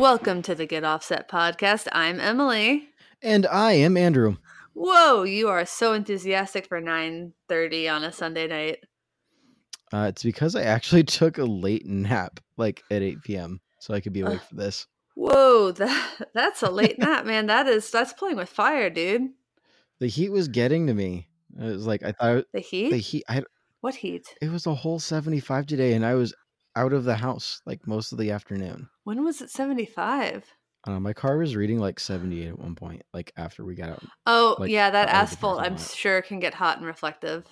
Welcome to the Get Offset podcast. I'm Emily. And I am Andrew. Whoa, you are so enthusiastic for 9:30 on a Sunday night. Uh, it's because I actually took a late nap, like at 8 p.m., so I could be awake Uh, for this. Whoa, that that's a late nap, man. That is that's playing with fire, dude. The heat was getting to me. It was like I thought The heat? the heat. I, what heat? it was a whole 75 today, and I was out of the house like most of the afternoon. When was it 75? Uh, my car was reading like 78 at one point, like after we got out. Oh, Like, yeah, that out of the asphalt I'm sure can get hot and reflective.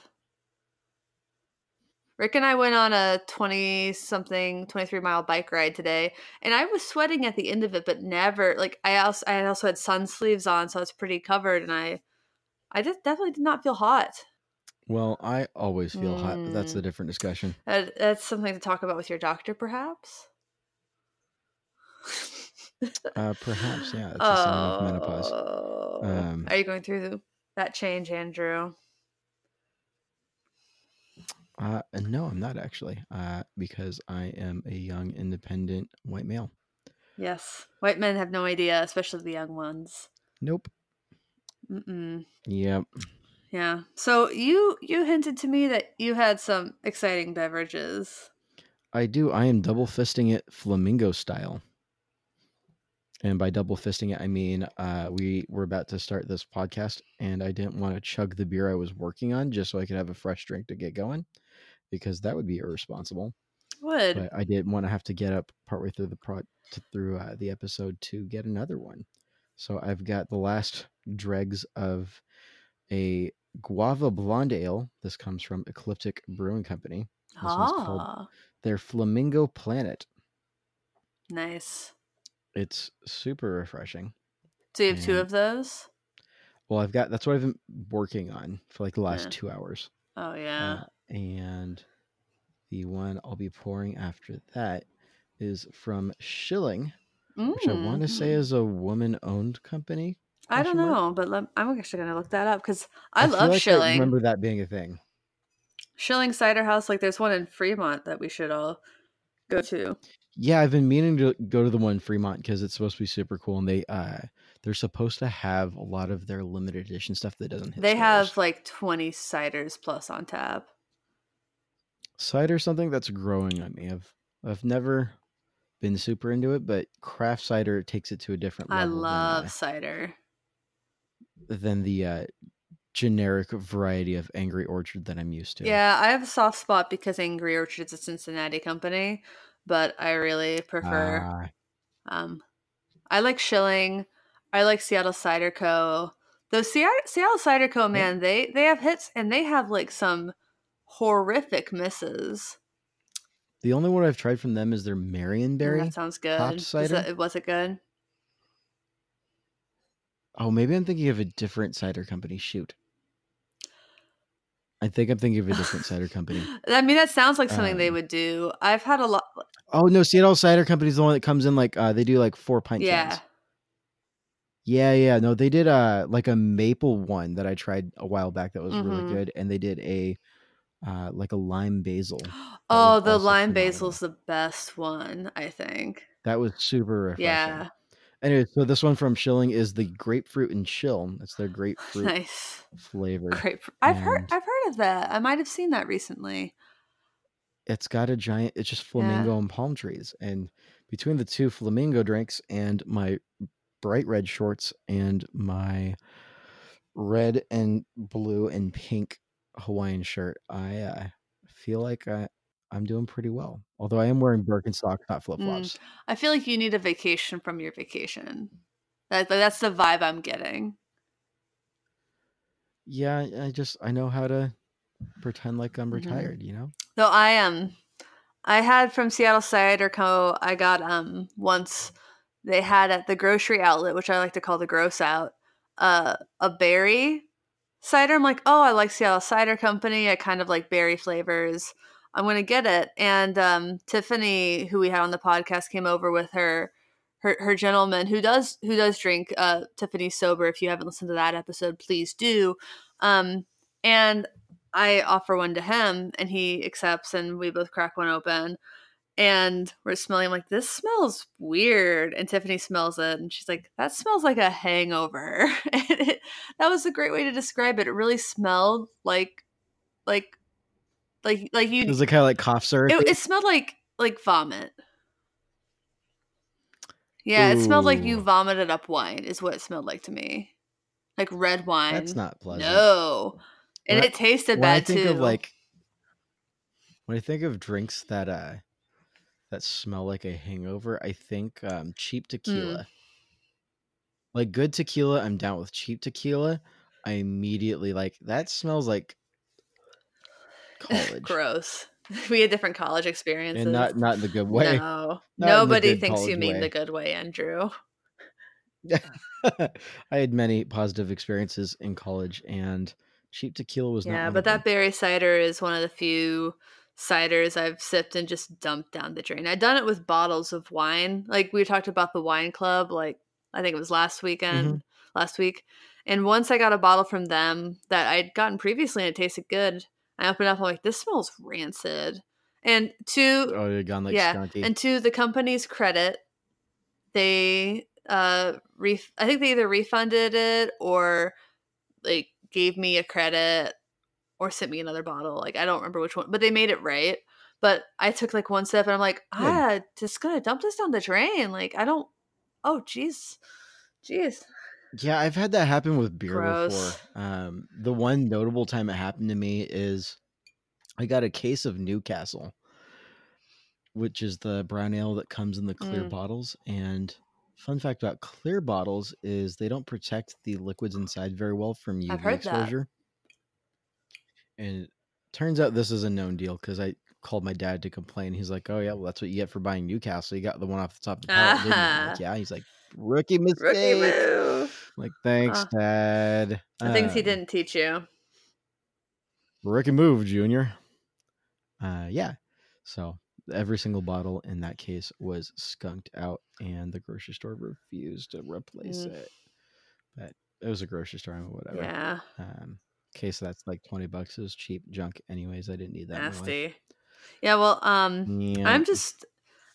Rick and I went on a 20 something 23 mile bike ride today and I was sweating at the end of it but never like I also I also had sun sleeves on so I was pretty covered and I I just definitely did not feel hot. Well, I always feel hot, but that's Mm. a different discussion. That, that's something to talk about with your doctor perhaps. Uh, perhaps, yeah, it's a sign of menopause. Oh. Um, Are you going through that change, Andrew? Uh, no, I'm not actually, uh, because I am a young, independent white male. Yes. White men have no idea, especially the young ones. Nope. Mm-mm. Yep. Yeah. So you you hinted to me that you had some exciting beverages. I do. I am double fisting it flamingo style. And by double fisting it, I mean uh, we were about to start this podcast, and I didn't want to chug the beer I was working on just so I could have a fresh drink to get going, because that would be irresponsible. Would. But I didn't want to have to get up partway through the pro to, through uh, the episode to get another one. So I've got the last dregs of a guava blonde ale. This comes from Ecliptic Brewing Company. This one's called Ah, their Flamingo Planet. nice. It's super refreshing. So you have two of those? Well, I've got that's what I've been working on for like the last Yeah. two hours. Oh yeah. Uh, and the one I'll be pouring after that is from Schilling, which I want to say Mm. is a woman-owned company. I don't question mark? know, but lem- I'm actually gonna look that up because I, feel love like I remember that being a thing. Schilling Cider House. Like, there's one in Fremont that we should all go to. Yeah, I've been meaning to go to the one in Fremont because it's supposed to be super cool, and they uh they're supposed to have a lot of their limited edition stuff that doesn't hit. They have like 20 ciders plus on tap. cider something that's growing on me. I've I've never been super into it, but craft cider takes it to a different level. I love than, cider. Uh, than the uh, generic variety of Angry Orchard that I'm used to. Yeah, I have a soft spot because Angry Orchard is a Cincinnati company, but I really prefer. Ah, Um, I like Schilling. I like Seattle Cider Co. Those Seattle, Seattle Cider Co. Man, they they have hits and they have like some horrific misses. the only one I've tried from them is their Marionberry. That sounds good. Cider? that- was it good? Oh, maybe I'm thinking of a different cider company. Shoot. I think I'm thinking of a different cider company. I mean, that sounds like something they Um, would do. I've had a lot. Oh no, Seattle Cider Company is the one that comes in like uh they do like four pint Yeah. cans. Yeah, yeah. No, they did uh like a maple one that I tried a while back that was Mhm. really good, and they did a uh like a lime basil. Oh, the lime phenomenal. basil's the best one, I think. That was super refreshing. Yeah. Anyway, so this one from Schilling is the grapefruit and chill. It's their grapefruit Nice. flavor. Great. I've heard I've heard of that. I might have seen that recently. It's got a giant. It's just flamingo and palm trees, and between the two flamingo drinks and my bright red shorts and my red and blue and pink Hawaiian shirt, I uh, feel like I, I'm doing pretty well. Although I am wearing Birkenstocks, not flip flops. I feel like you need a vacation from your vacation. That that's the vibe I'm getting. Yeah, I just I know how to pretend like I'm Mhm. retired. You know. Though I am, I had from Seattle Cider Co. I got um once they had at the grocery outlet, which I like to call the gross out, uh, a berry cider. I'm like, oh, I like Seattle Cider Company. I kind of like berry flavors. I'm gonna get it. And um, Tiffany, who we had on the podcast, came over with her her her gentleman who does who does drink. Uh, Tiffany sober. If you haven't listened to that episode, please do. Um, and I offer one to him, and he accepts, and we both crack one open. and we're smelling. I'm like, this smells weird. And Tiffany smells it, and she's like, that smells like a hangover. and it, that was a great way to describe it. It really smelled like, like, like, like you. It Was it kind of like cough syrup? It, it smelled like like vomit. Yeah, Ooh. it smelled like you vomited up wine. Is what it smelled like to me, like red wine. That's not pleasant. No, and when it tasted bad I think too. Of like when I think of drinks that uh that smell like a hangover, I think um, cheap hmm. tequila. Mm. Like good tequila, I'm down with cheap tequila. I immediately like that smells like college. Gross. We had different college experiences. And not not in the good way. No. Nobody thinks you mean way. the good way, Andrew. I had many positive experiences in college and cheap tequila was not, yeah, but that berry cider is one of the few ciders I've sipped and just dumped down the drain. I've done it with bottles of wine. Like we talked about the wine club, like I think it was last weekend, mm-hmm. last week. And once I got a bottle from them that I'd gotten previously and it tasted good, I opened up, I'm like, this smells rancid. And to oh, you're gone like yeah, skunky. and to the company's credit, they uh, ref- I think they either refunded it or like gave me a credit or sent me another bottle. Like I don't remember which one, but they made it right. But I took like one sip and I'm like, ah, yeah. just gonna dump this down the drain. Like I don't. Oh, jeez, jeez. Yeah, I've had that happen with beer Gross. before. Um, the one notable time it happened to me is I got a case of Newcastle, which is the brown ale that comes in the clear mm. bottles. And fun fact about clear bottles is they don't protect the liquids inside very well from UV exposure. That. And turns out this is a known deal because I called my dad to complain. He's like, "Oh yeah, well that's what you get for buying Newcastle. You got the one off the top of the pallet, uh-huh. like, yeah, he's like, "Rookie mistake." Rookie. Like, thanks, uh, Dad. The uh, things he didn't teach you. Rookie move, Junior. Uh, yeah. So every single bottle in that case was skunked out, and the grocery store refused to replace mm. it. But it was a grocery store, mean, whatever. Yeah. Um, case that's like 20 bucks is cheap junk anyways i didn't need that nasty yeah well um yeah. i'm just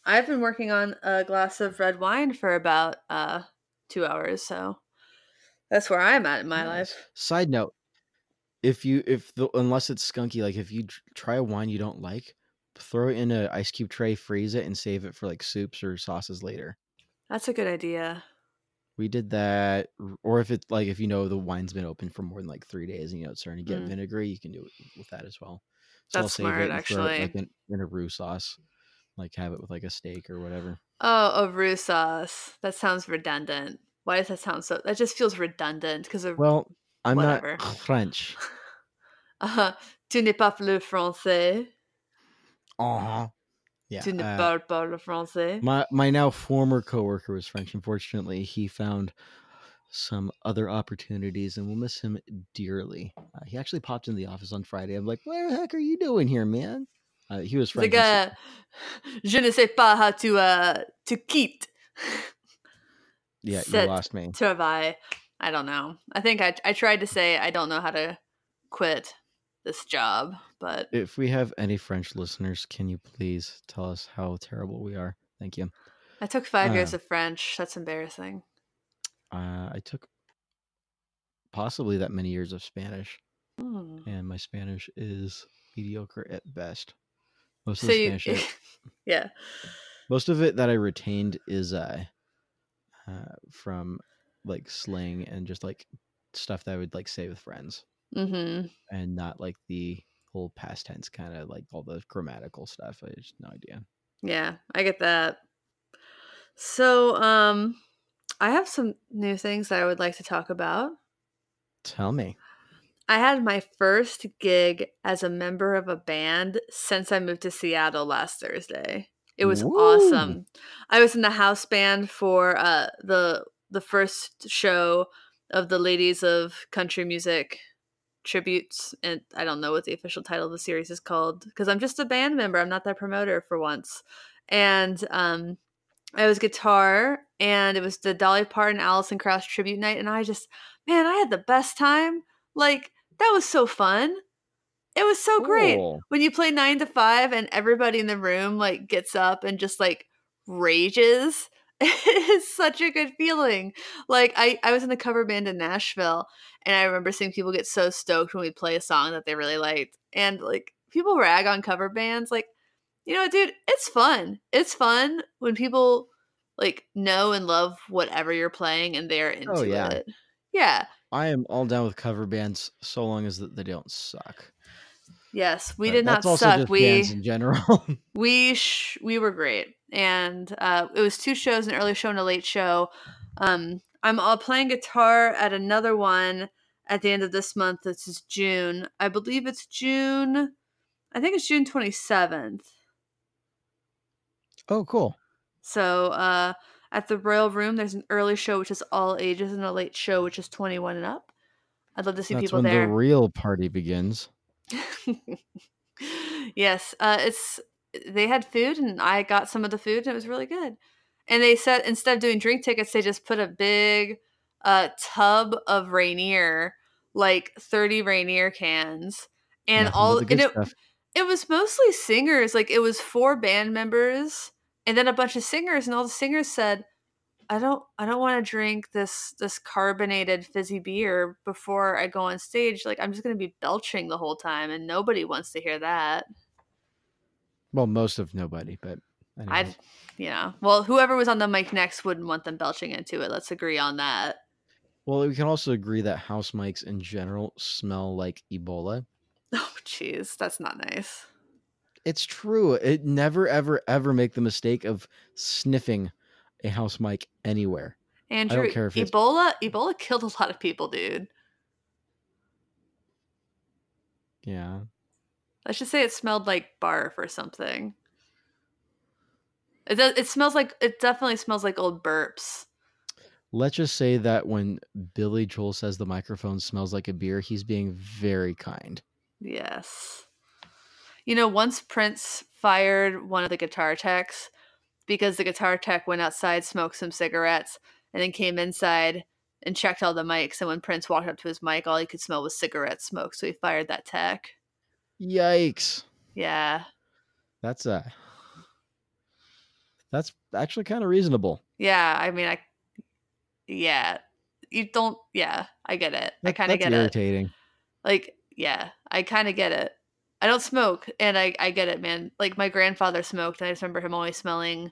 i've been working on a glass of red wine for about uh two hours so that's where i'm at in my nice. life side note if you if the unless it's skunky like if you try a wine you don't like throw it in an ice cube tray freeze it and save it for like soups or sauces later that's a good idea we did that, or if it's like if you know the wine's been open for more than like three days and you know it's starting to get mm. vinegary, you can do it with that as well. So That's I'll save smart, it actually. It like in, in, a roux sauce, like have it with like a steak or whatever. Oh, a roux sauce. That sounds redundant. Why does that sound so? That just feels redundant because of. Well, I'm whatever. not French. uh, tu n'es pas le français. Uh huh. Yeah. Tu ne uh, parles pas le français. My my now former coworker was French. Unfortunately, he found some other opportunities, and we'll miss him dearly. Uh, he actually popped in the office on Friday. I'm like, "What the heck are you doing here, man?" Uh, he was French. Like, je ne sais pas how to uh to quitte. Yeah, you lost me. Travail. I I don't know. I think I I tried to say I don't know how to quit this job, but if we have any French listeners, can you please tell us how terrible we are? Thank you. I took five uh, years of French. That's embarrassing. Uh, I took possibly that many years of Spanish, hmm. and my Spanish is mediocre at best. Most of so the Spanish, you, yeah. Most of it that I retained is uh, uh, from like slang and just like stuff that I would like say with friends mm-hmm. and not like the whole past tense kind of like all the grammatical stuff. I just no idea. Yeah, I get that. So, um, I have some new things that I would like to talk about. Tell me. I had my first gig as a member of a band since I moved to Seattle last Thursday. It was awesome. I was in the house band for uh, the the first show of the Ladies of Country Music tributes and i don't know what the official title of the series is called because i'm just a band member i'm not that promoter for once. And um i was guitar and it was the dolly parton alison krauss tribute night and i just man i had the best time. Like that was so fun It was so cool. great when you play nine to five and everybody in the room like gets up and just like rages. It is such a good feeling. Like I, I was in a cover band in Nashville and I remember seeing people get so stoked when we play a song that they really liked. And like people rag on cover bands, like, you know, dude, it's fun. It's fun when people like know and love whatever you're playing and they're oh, into oh, yeah. it. Yeah. I am all down with cover bands so long as they don't suck. Yes, we but did not suck. we in general. we sh- we were great, and uh, it was two shows: an early show and a late show. Um, I'm all playing guitar at another one at the end of this month. This is June. I believe it's June. I think it's June 27th. Oh, cool. So uh, at the Royal Room, there's an early show which is all ages, and a late show which is 21 and up. I'd love to see That's people when there. The real party begins. yes, uh, it's they had food, and I got some of the food, and it was really good. And they said instead of doing drink tickets, they just put a big uh, tub of Rainier, like 30 Rainier cans, and all and it, it was mostly singers. Like it was four band members and then a bunch of singers, and all the singers said, I don't I don't want to drink this this carbonated fizzy beer before I go on stage. Like I'm just gonna be belching the whole time and nobody wants to hear that. Well, most of nobody, but I yeah. Well, whoever was on the mic next wouldn't want them belching into it. Let's agree on that. Well, we can also agree that house mics in general smell like Ebola. Oh, jeez, that's not nice. It's true. It never, ever, ever make the mistake of sniffing a house mic anywhere. Andrew, I don't care if Ebola, it's... Ebola killed a lot of people, dude. Yeah. Let's just say it smelled like barf or something. It does. It smells like. It definitely smells like old burps. Let's just say that when Billy Joel says the microphone smells like a beer, he's being very kind. Yes. You know, once Prince fired one of the guitar techs because the guitar tech went outside, smoked some cigarettes, and then came inside and checked all the mics. And when Prince walked up to his mic, all he could smell was cigarette smoke. So he fired that tech. Yikes. Yeah. That's. Uh, that's actually kind of reasonable. Yeah, I mean, I. Yeah, you don't. Yeah, I get it. That, I kind of get irritating. it. Irritating. Like, yeah, I kind of get it. I don't smoke, and I I get it, man. Like my grandfather smoked, and I just remember him always smelling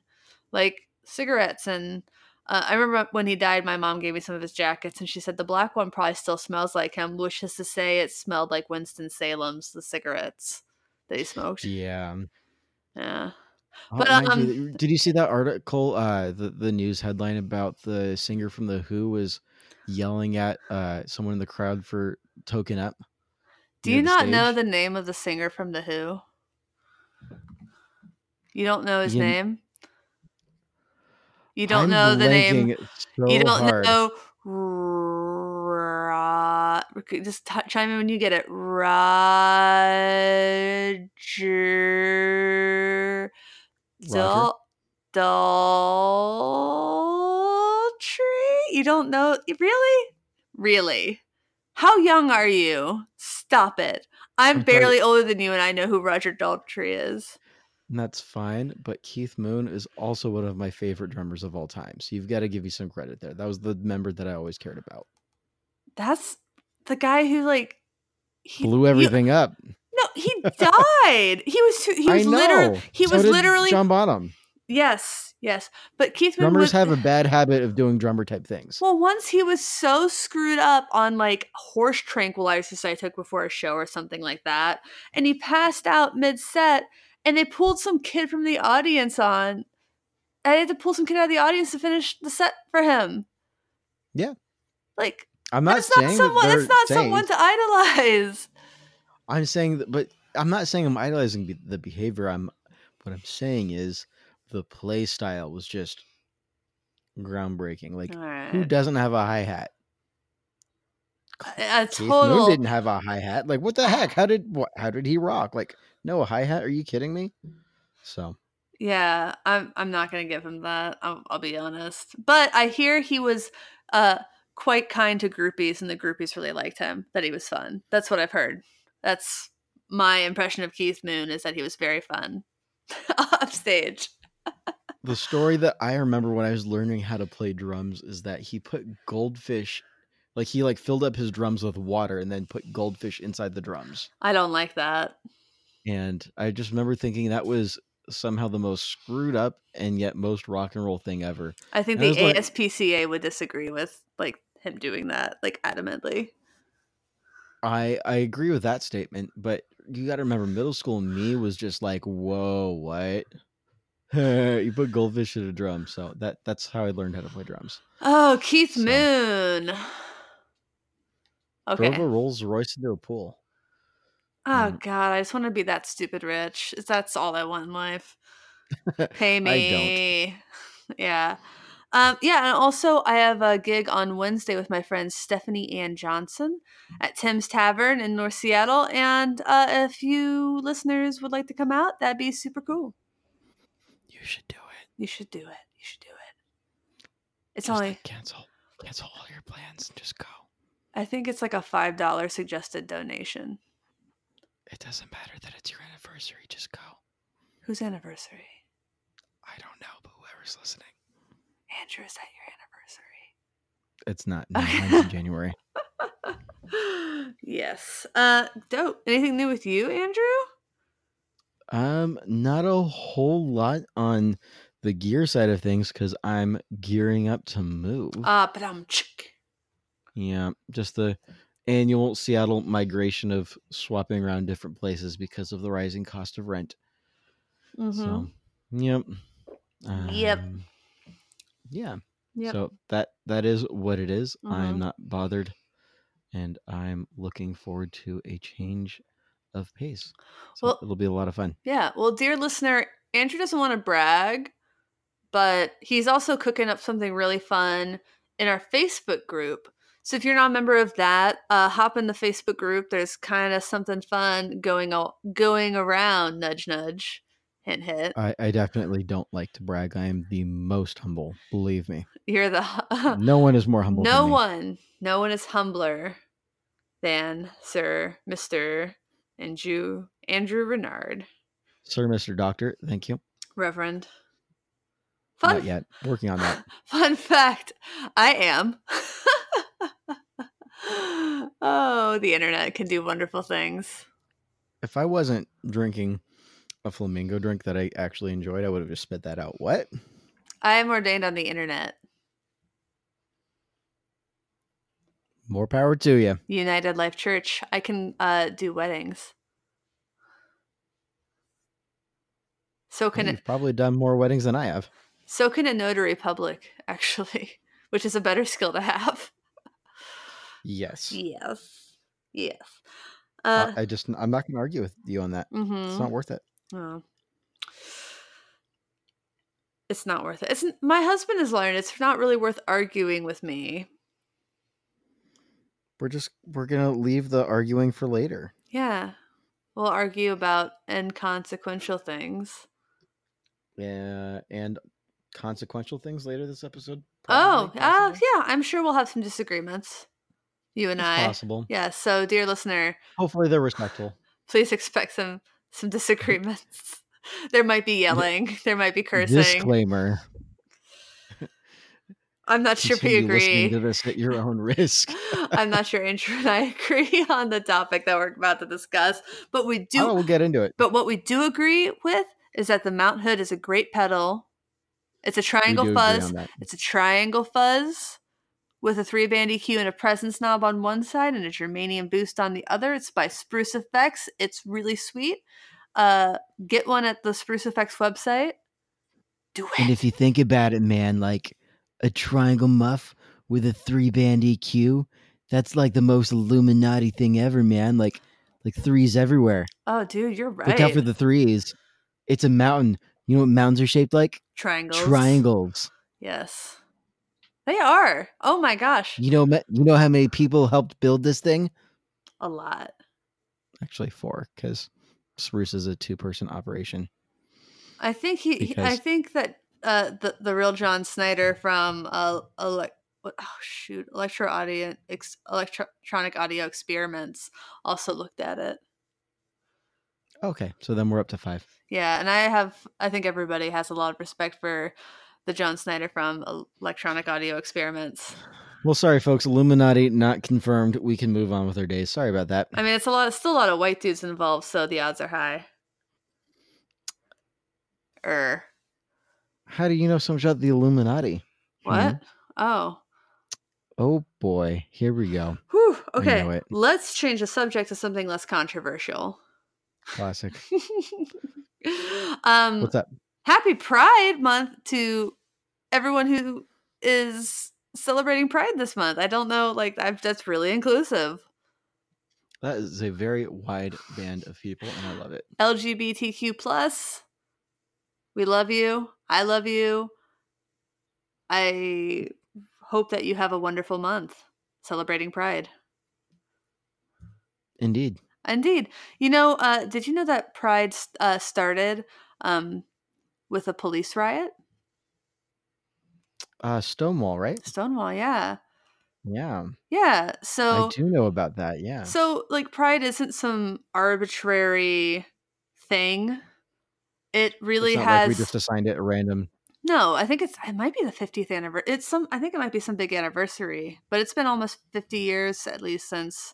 like cigarettes. And uh, I remember when he died, my mom gave me some of his jackets, and she said the black one probably still smells like him, which is to say, it smelled like Winston Salem's the cigarettes that he smoked. Yeah, yeah. But um, you, did you see that article? Uh, the the news headline about the singer from the Who was yelling at uh someone in the crowd for token up. Do you not stage. know the name of the singer from The Who? You don't know his you, name? You don't I'm know the name. So you don't hard. know. Ra- just t- chime in when you get it. Roger. Roger. Daltrey? You don't know? Really? Really? How young are you? Stop it. I'm, I'm barely probably... older than you, and I know who Roger Daltrey is. And that's fine, but Keith Moon is also one of my favorite drummers of all time. So you've got to give me some credit there. That was the member that I always cared about. That's the guy who like he, blew everything you, up. No, he died. he was he was literally he so was literally John Bonham. Yes, yes. But Keith drummers was, have a bad habit of doing drummer type things. Well, once he was so screwed up on like horse tranquilizers I took before a show or something like that, and he passed out mid set, and they pulled some kid from the audience on. I had to pull some kid out of the audience to finish the set for him. Yeah, like I'm not that's saying not someone. That that's not saying, someone to idolize. I'm saying that, but I'm not saying I'm idolizing the behavior. I'm what I'm saying is the play style was just groundbreaking. Like, right. who doesn't have a hi hat? A total Moon didn't have a hi hat. Like, what the heck? How did what? How did he rock? Like, no hi hat? Are you kidding me? So. Yeah, I'm. I'm not gonna give him that. I'll, I'll be honest. But I hear he was uh quite kind to groupies, and the groupies really liked him. That he was fun. That's what I've heard. That's my impression of Keith Moon is that he was very fun off stage. The story that I remember when I was learning how to play drums is that he put goldfish like he like filled up his drums with water and then put goldfish inside the drums. I don't like that. And I just remember thinking that was somehow the most screwed up and yet most rock and roll thing ever. I think and the I ASPCA like, would disagree with like him doing that like adamantly. I I agree with that statement, but you got to remember middle school me was just like, "Whoa, what?" you put goldfish in a drum, so that that's how I learned how to play drums. Oh, Keith so. Moon. Okay. Drove a Rolls Royce into a pool. Oh mm. God, I just want to be that stupid rich. That's all I want in life. Pay me. Yeah. Um, yeah, and also I have a gig on Wednesday with my friend Stephanie Anne Johnson at Tim's Tavern in North Seattle. And uh, if you listeners would like to come out, that'd be super cool. You should do it. You should do it. You should do it. It's just only like cancel cancel all your plans and just go. I think it's like a five dollar suggested donation. It doesn't matter that it's your anniversary. Just go. Whose anniversary? I don't know, but whoever's listening. Andrew, is that your anniversary? It's not. No, mine's in January. yes. Uh, dope. Anything new with you, Andrew? Um, not a whole lot on the gear side of things because I'm gearing up to move. Uh, but I'm. Yeah, just the annual Seattle migration of swapping around different places because of the rising cost of rent. Mm-hmm. So, yep. Um, yep. Yeah. Yep. So that that is what it is. Mm-hmm. I am not bothered, and I'm looking forward to a change of pace. So well, it'll be a lot of fun. Yeah. Well, dear listener, Andrew doesn't want to brag, but he's also cooking up something really fun in our Facebook group. So if you're not a member of that, uh, hop in the Facebook group. There's kind of something fun going o- going around. Nudge, nudge, hint, hint. I, I definitely don't like to brag. I am the most humble. Believe me. You're the. no one is more humble. No one. No one is humbler than Sir Mister Andrew Andrew Renard. Sir Mister Doctor, thank you. Reverend. Fun, Not yet. Working on that. Fun fact: I am. oh, the internet can do wonderful things. If I wasn't drinking a flamingo drink that I actually enjoyed, I would have just spit that out. What? I am ordained on the internet. More power to you. United Life Church. I can uh, do weddings. So can You've it, probably done more weddings than I have. So can a notary public, actually, which is a better skill to have. Yes. Yes. Yes. Uh, I just I'm not going to argue with you on that. Mm-hmm. It's not worth it. Oh. It's not worth it. It's my husband has learned it's not really worth arguing with me. We're just we're gonna leave the arguing for later. Yeah, we'll argue about inconsequential things. Yeah, and consequential things later this episode. Probably, oh, uh, yeah, I'm sure we'll have some disagreements. You and it's I. Possible. Yeah. So, dear listener, hopefully they're respectful. Please expect some some disagreements. there might be yelling. There might be cursing. Disclaimer. I'm not sure we agree. To this at your own risk. I'm not sure Andrew and I agree on the topic that we're about to discuss, but we do. Oh, we'll get into it. But what we do agree with is that the Mount Hood is a great pedal. It's a triangle fuzz. It's a triangle fuzz with a three band EQ and a presence knob on one side and a germanium boost on the other. It's by Spruce Effects. It's really sweet. Uh, get one at the Spruce Effects website. Do it. And if you think about it, man, like a triangle muff with a three band EQ, that's like the most Illuminati thing ever, man. Like, like threes everywhere. Oh, dude, you're right. Look out for the threes. It's a mountain. You know what mountains are shaped like? Triangles. Triangles. Yes. They are. Oh my gosh. You know, you know how many people helped build this thing? A lot. Actually, four, because Spruce is a two-person operation. I think he. Because... I think that uh, the the real John Snyder from uh, ele- oh shoot, electro audio ex- electronic audio experiments also looked at it. Okay, so then we're up to five. Yeah, and I have I think everybody has a lot of respect for the John Snyder from Electronic Audio Experiments. Well, sorry, folks. Illuminati not confirmed. We can move on with our days. Sorry about that. I mean, it's a lot, still a lot of white dudes involved, so the odds are high. Er. How do you know so much about the Illuminati? What? Hmm? Oh. Oh boy, here we go. Whew. Okay, let's change the subject to something less controversial. Classic. um, What's that? Happy Pride Month to everyone who is celebrating Pride this month. I don't know, like I've, that's really inclusive. That is a very wide band of people, and I love it. LGBTQ plus. We love you. I love you. I hope that you have a wonderful month celebrating Pride. Indeed. Indeed. You know, uh, did you know that Pride uh, started um, with a police riot? Uh, Stonewall, right? Stonewall, yeah. Yeah. Yeah. So I do know about that. Yeah. So, like, Pride isn't some arbitrary thing. It really has. Like we just assigned it a random. No, I think it's it might be the 50th anniversary. It's some I think it might be some big anniversary, but it's been almost 50 years at least since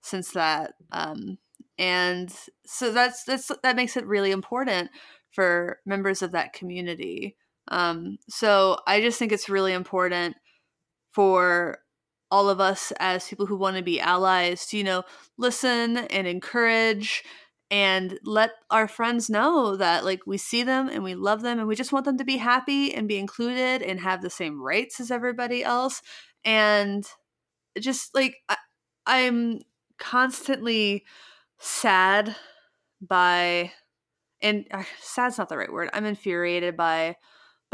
since that. Um, and so that's that's that makes it really important for members of that community. Um, so I just think it's really important for all of us as people who want to be allies to you know listen and encourage and let our friends know that like we see them and we love them and we just want them to be happy and be included and have the same rights as everybody else. And just like I, i'm constantly sad by and uh, sad's not the right word i'm infuriated by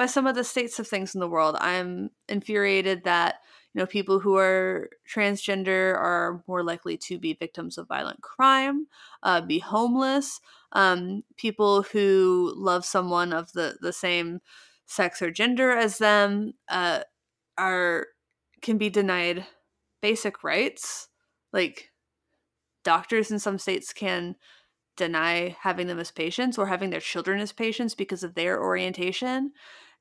by some of the states of things in the world. I'm infuriated that you know people who are transgender are more likely to be victims of violent crime uh, be homeless um, people who love someone of the the same sex or gender as them uh, are can be denied basic rights like doctors in some states can deny having them as patients or having their children as patients because of their orientation.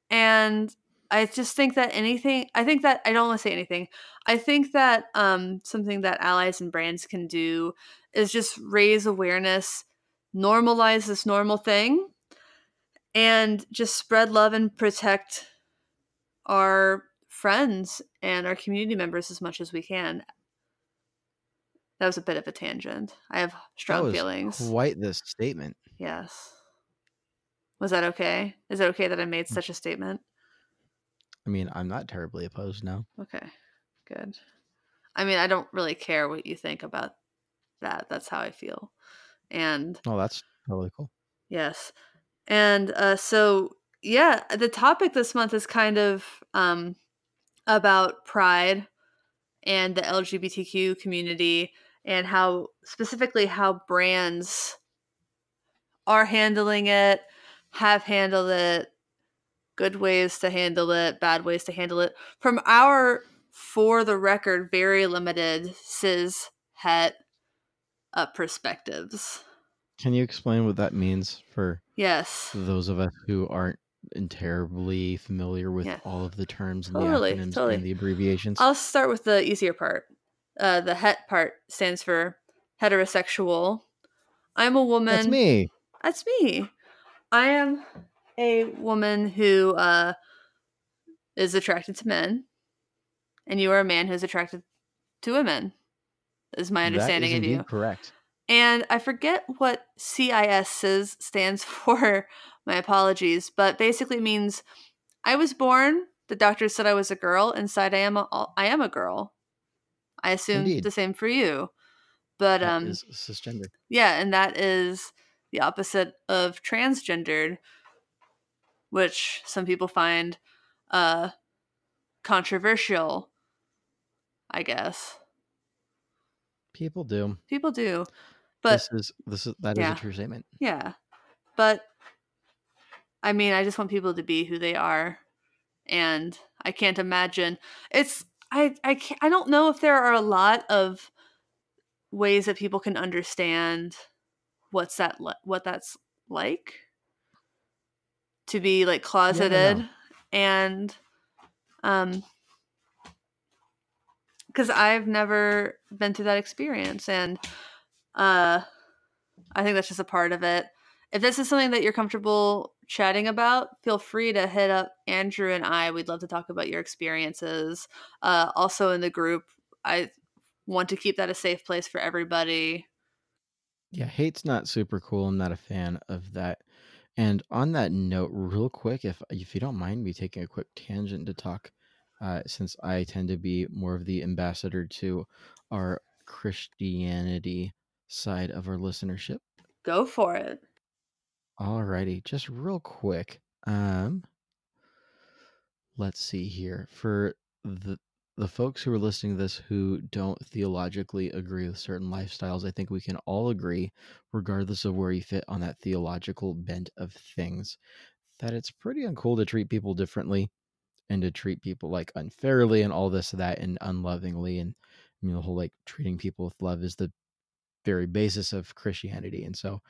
And I just think that anything, I think that, I don't want to say anything. I think that um, something that allies and brands can do is just raise awareness, normalize this normal thing, and just spread love and protect our friends and our community members as much as we can that was a bit of a tangent. I have strong feelings. Quite this statement. Yes. Was that okay? Is it okay that I made mm. such a statement? I mean, I'm not terribly opposed now. Okay. Good. I mean, I don't really care what you think about that. That's how I feel. And Oh, that's totally cool. Yes. And uh so yeah, the topic this month is kind of um about pride and the LGBTQ community and how specifically how brands are handling it, have handled it, good ways to handle it, bad ways to handle it. From our, for the record, very limited cis het uh, perspectives. Can you explain what that means for yes those of us who aren't terribly familiar with yeah. all of the terms and totally, the acronyms totally. and the abbreviations? I'll start with the easier part. Uh, the het part stands for heterosexual. I'm a woman. That's me. That's me. I am a woman who uh, is attracted to men, and you are a man who's attracted to women. Is my understanding is of you correct? And I forget what CIS stands for. My apologies, but basically means I was born. The doctor said I was a girl. Inside, I am a I am a girl. I assume Indeed. the same for you. But that um cisgender. Yeah, and that is the opposite of transgendered, which some people find uh controversial, I guess. People do. People do. But this is this is that yeah. is a true statement. Yeah. But I mean, I just want people to be who they are and I can't imagine it's I I can't, I don't know if there are a lot of ways that people can understand what's that what that's like to be like closeted yeah, and um because I've never been through that experience and uh I think that's just a part of it. If this is something that you're comfortable chatting about, feel free to hit up Andrew and I. We'd love to talk about your experiences. Uh, also in the group, I want to keep that a safe place for everybody. Yeah, hate's not super cool. I'm not a fan of that. And on that note, real quick, if if you don't mind me taking a quick tangent to talk, uh, since I tend to be more of the ambassador to our Christianity side of our listenership. Go for it. Alrighty, just real quick. Um, let's see here for the the folks who are listening to this who don't theologically agree with certain lifestyles, I think we can all agree, regardless of where you fit on that theological bent of things, that it's pretty uncool to treat people differently and to treat people like unfairly and all this, that, and unlovingly. And you know, the whole like treating people with love is the very basis of Christianity. And so,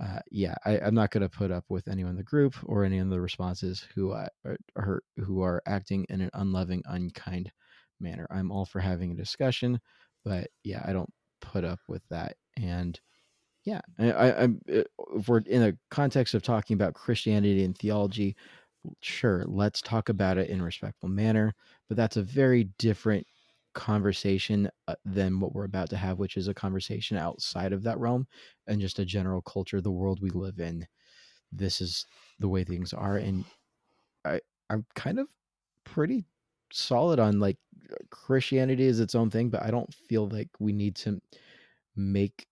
uh, yeah, I, am not going to put up with anyone in the group or any of the responses who uh, are who are acting in an unloving, unkind manner. I'm all for having a discussion, but yeah, I don't put up with that. And yeah, I, am uh, if we're in a context of talking about Christianity and theology, sure, let's talk about it in a respectful manner. But that's a very different conversation uh, than what we're about to have, which is a conversation outside of that realm and just a general culture, the world we live in. This is the way things are, and I I'm kind of pretty solid on like Christianity is its own thing, but I don't feel like we need to make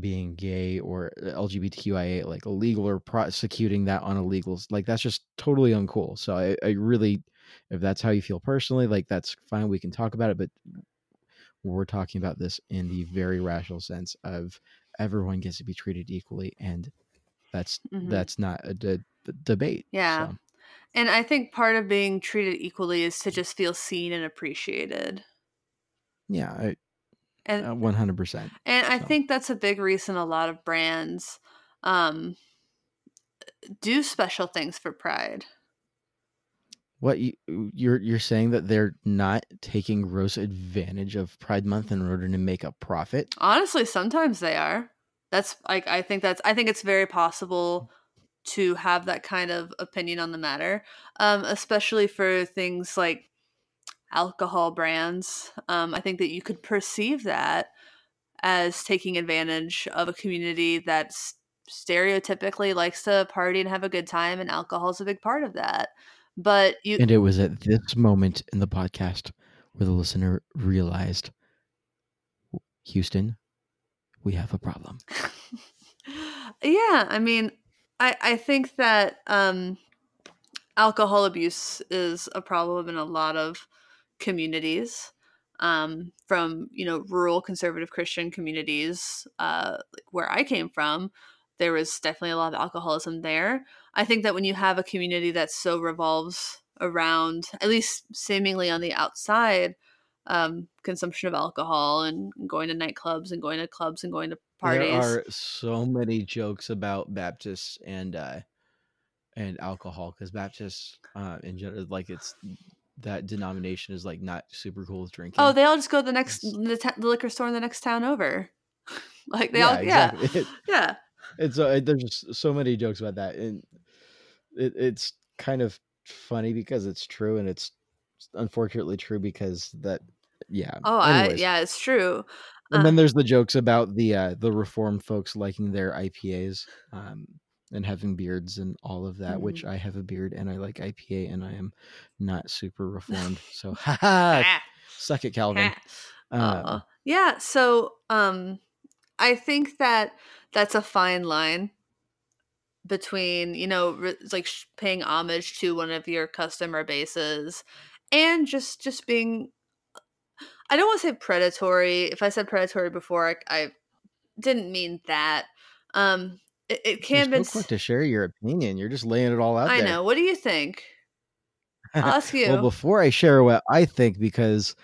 being gay or LGBTQIA like illegal or prosecuting that on illegals. Like that's just totally uncool. So I, I really, if that's how you feel personally, like that's fine. We can talk about it, but we're talking about this in the very rational sense of everyone gets to be treated equally, and that's mm-hmm. that's not a de- debate. Yeah. So. And I think part of being treated equally is to mm. just feel seen and appreciated. Yeah, I, and uh, one hundred percent. And I think that's a big reason a lot of brands um, do special things for Pride. What you, you're you're saying that they're not taking gross advantage of Pride Month in order to make a profit? Honestly, sometimes they are. That's like I think that's I think it's very possible mm. To have that kind of opinion on the matter, um, especially for things like alcohol brands. Um, I think that you could perceive that as taking advantage of a community that stereotypically likes to party and have a good time, and alcohol is a big part of that. But you and it was at this moment in the podcast where the listener realized, Houston, we have a problem. yeah, I mean, I I think that um, alcohol abuse is a problem in a lot of communities. Um, from you know rural conservative Christian communities, uh, where I came from, there was definitely a lot of alcoholism there. I think that when you have a community that so revolves around, at least seemingly on the outside, um, consumption of alcohol and going to nightclubs and going to clubs and going to parties. There are so many jokes about Baptists and uh, and alcohol because Baptists, uh, in general, like it's that denomination is like not super cool with drinking. Oh, they all just go to the next the, the liquor store in the next town over. like they yeah, all, exactly. yeah, yeah. It's uh, there's just so many jokes about that, and it, it's kind of funny because it's true, and it's unfortunately true because that yeah. Oh, I, yeah, it's true. And uh, then there's the jokes about the uh, the reformed folks liking their IPAs um, and having beards and all of that, mm-hmm. which I have a beard and I like IPA and I am not super reformed. So, ha suck it, Calvin. Uh, yeah. So, um, I think that that's a fine line between you know re- like sh- paying homage to one of your customer bases and just just being I don't want to say predatory. If I said predatory before, I, I didn't mean that. Um, it, it can be so quick to share your opinion. You're just laying it all out. I there. know. What do you think? I'll ask you. well, before I share what I think, because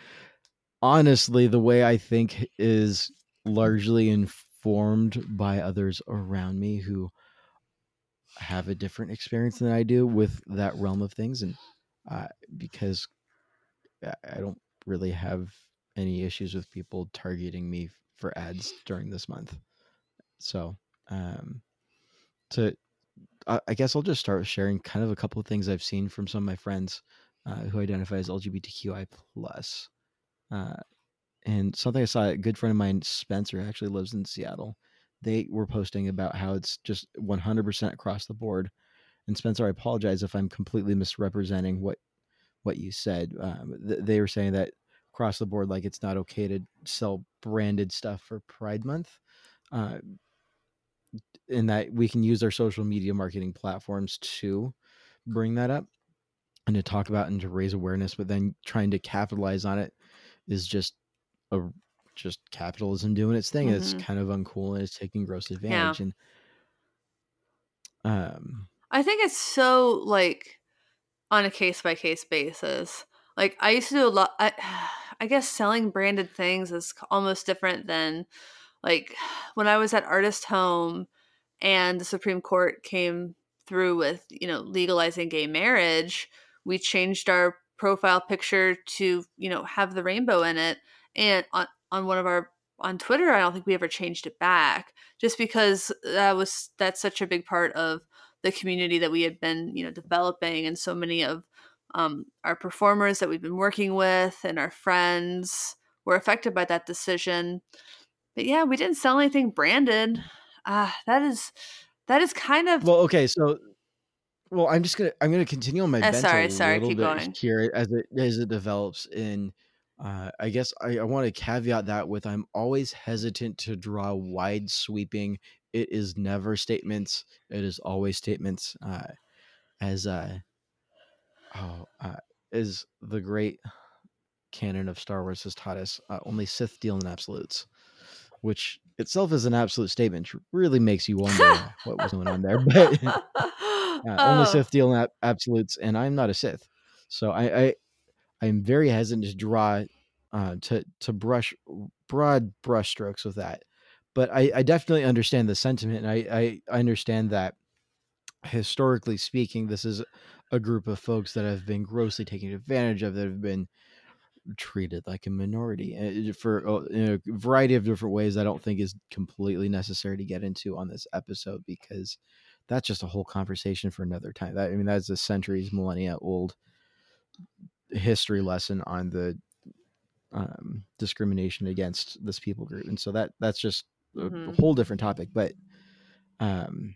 honestly, the way I think is largely informed by others around me who have a different experience than I do with that realm of things, and uh, because I don't really have any issues with people targeting me for ads during this month. So, um, to I guess I'll just start sharing kind of a couple of things I've seen from some of my friends uh, who identify as LGBTQI plus. Uh, and something I saw a good friend of mine, Spencer, actually lives in Seattle. They were posting about how it's just 100% across the board. And Spencer, I apologize if I'm completely misrepresenting what what you said. Um, th- they were saying that across the board, like it's not okay to sell branded stuff for Pride Month. Uh, in that we can use our social media marketing platforms to bring that up and to talk about and to raise awareness, but then trying to capitalize on it is just a just capitalism doing its thing. Mm-hmm. It's kind of uncool and it's taking gross advantage. Yeah. And um I think it's so like on a case by case basis. Like I used to do a lot I I guess selling branded things is almost different than like when I was at Artist Home and the Supreme Court came through with, you know, legalizing gay marriage, we changed our profile picture to, you know, have the rainbow in it. And on, on one of our on Twitter, I don't think we ever changed it back just because that was that's such a big part of the community that we had been, you know, developing and so many of um, our performers that we've been working with and our friends were affected by that decision. But yeah, we didn't sell anything branded uh, that is that is kind of well. Okay, so well, I'm just gonna I'm gonna continue on my uh, sorry, sorry, a little keep bit going. here as it as it develops. In uh, I guess I, I want to caveat that with I'm always hesitant to draw wide sweeping. It is never statements. It is always statements. Uh, as uh, oh, uh, is the great canon of Star Wars has taught us. Uh, only Sith deal in absolutes which itself is an absolute statement. Really makes you wonder what was going on there. But uh, oh. only Sith deal in absolutes, and I'm not a Sith, so I, I I'm very hesitant to draw uh, to to brush broad brush strokes with that. But I, I definitely understand the sentiment, and I, I understand that historically speaking, this is a group of folks that have been grossly taken advantage of, that have been treated like a minority eh, for uh, in a variety of different ways. I don't think is completely necessary to get into on this episode because that's just a whole conversation for another time. That, I mean, that's a centuries, millennia old history lesson on the um, discrimination against this people group, and so that that's just a, mm-hmm. whole different topic. But um,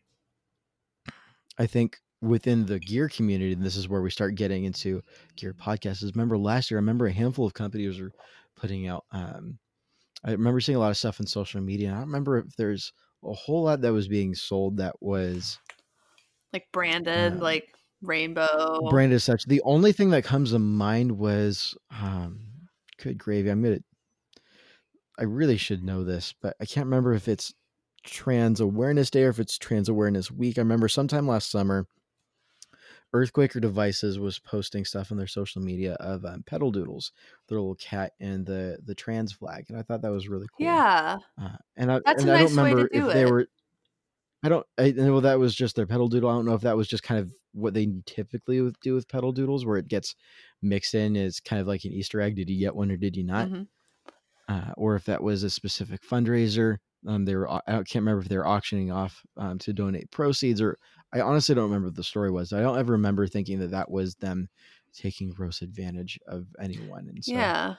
I think within the gear community, and this is where we start getting into gear podcasts. Is remember last year, I remember a handful of companies were putting out. Um, I remember seeing a lot of stuff in social media. And I don't remember if there's a whole lot that was being sold that was like branded, uh, like rainbow branded such. The only thing that comes to mind was, um, good gravy. I'm gonna. I really should know this, but I can't remember if it's Trans Awareness Day or if it's Trans Awareness Week. I remember sometime last summer Earthquaker Devices was posting stuff on their social media of um, pedal doodles, their little cat and the the trans flag, and I thought that was really cool. Yeah, uh, and I That's and I nice don't remember do if it. they were. I don't. I know that was just their pedal doodle. I don't know if that was just kind of what they typically do with pedal doodles, where it gets mixed in as kind of like an Easter egg. Did you get one or did you not? Mm-hmm. Uh, or if that was a specific fundraiser. Um, they were. I can't remember if they were auctioning off um, to donate proceeds, or I honestly don't remember what the story was. I don't ever remember thinking that that was them taking gross advantage of anyone. And so, yeah,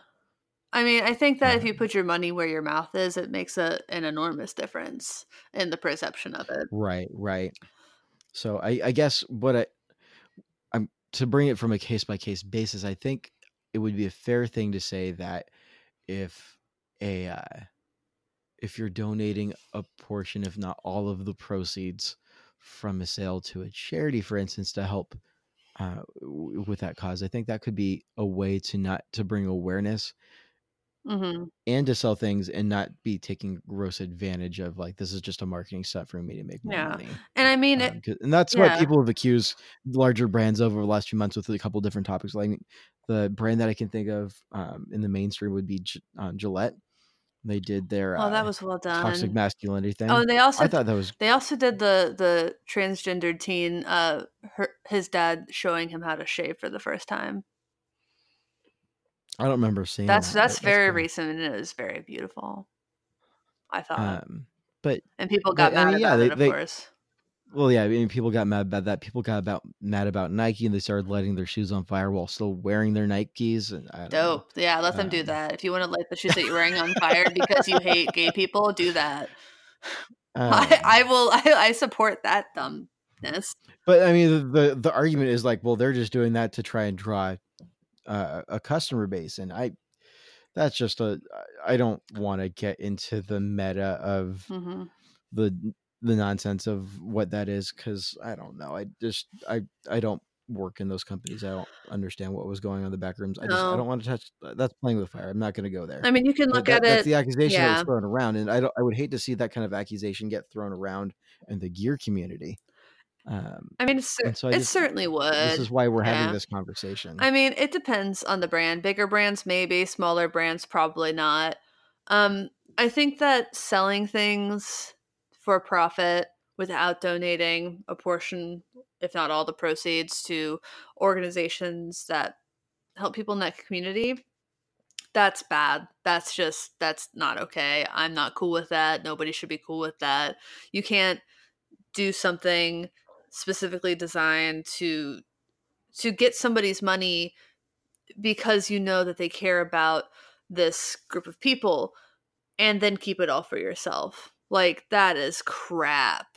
I mean, I think that um, if you um put your money where your mouth is, it makes a an enormous difference in the perception of it. Right, right. So I, I guess what I, I'm to bring it from a case by case basis. I think it would be a fair thing to say that if a uh, if you're donating a portion, if not all of the proceeds from a sale to a charity, for instance, to help uh, with that cause. I think that could be a way to not to bring awareness mm-hmm. and to sell things and not be taking gross advantage of like this is just a marketing stunt for me to make yeah. money. And I mean, um, it, and that's yeah. what people have accused larger brands of over the last few months with a couple different topics. Like the brand that I can think of um, in the mainstream would be um, Gillette They did their Oh, that uh, was well done. toxic masculinity thing. Oh, they also I thought that was they also did the the transgendered teen uh her, his dad showing him how to shave for the first time. I don't remember seeing That's that, that's very recent and it was very beautiful. I thought. Um, but and people got but, I mad mean, yeah, about they- it, of they- course. Well, yeah, I mean, people got mad about that. People got about mad about Nike, and they started lighting their shoes on fire while still wearing their Nikes. And I don't know. Dope. Yeah, let them do Um, that. If you want to light the shoes that you're wearing on fire because you hate gay people, do that. Um, I, I will. I, I support that dumbness. But I mean, the, the the argument is like, well, they're just doing that to try and draw uh, a customer base, and I, that's just a, I don't want to get into the meta of hmm the the nonsense of what that is because I don't know. I just I I don't work in those companies. I don't understand what was going on in the back rooms. I just I don't want to touch. That's playing with fire. I'm not going to go there. I mean, you can look that- at that's it. That's the accusation that yeah. was thrown around, and I don't. I would hate to see that kind of accusation get thrown around in the gear community. Um, I mean, it's cer- and so I it just- certainly would. this is why we're yeah. having this conversation. I mean, it depends on the brand. Bigger brands, maybe. Smaller brands, probably not. Um, I think that selling things for profit without donating a portion, if not all the proceeds, to organizations that help people in that community, that's bad. That's just, that's not okay. I'm not cool with that. Nobody should be cool with that. You can't do something specifically designed to to get somebody's money because you know that they care about this group of people and then keep it all for yourself. Like that is crap.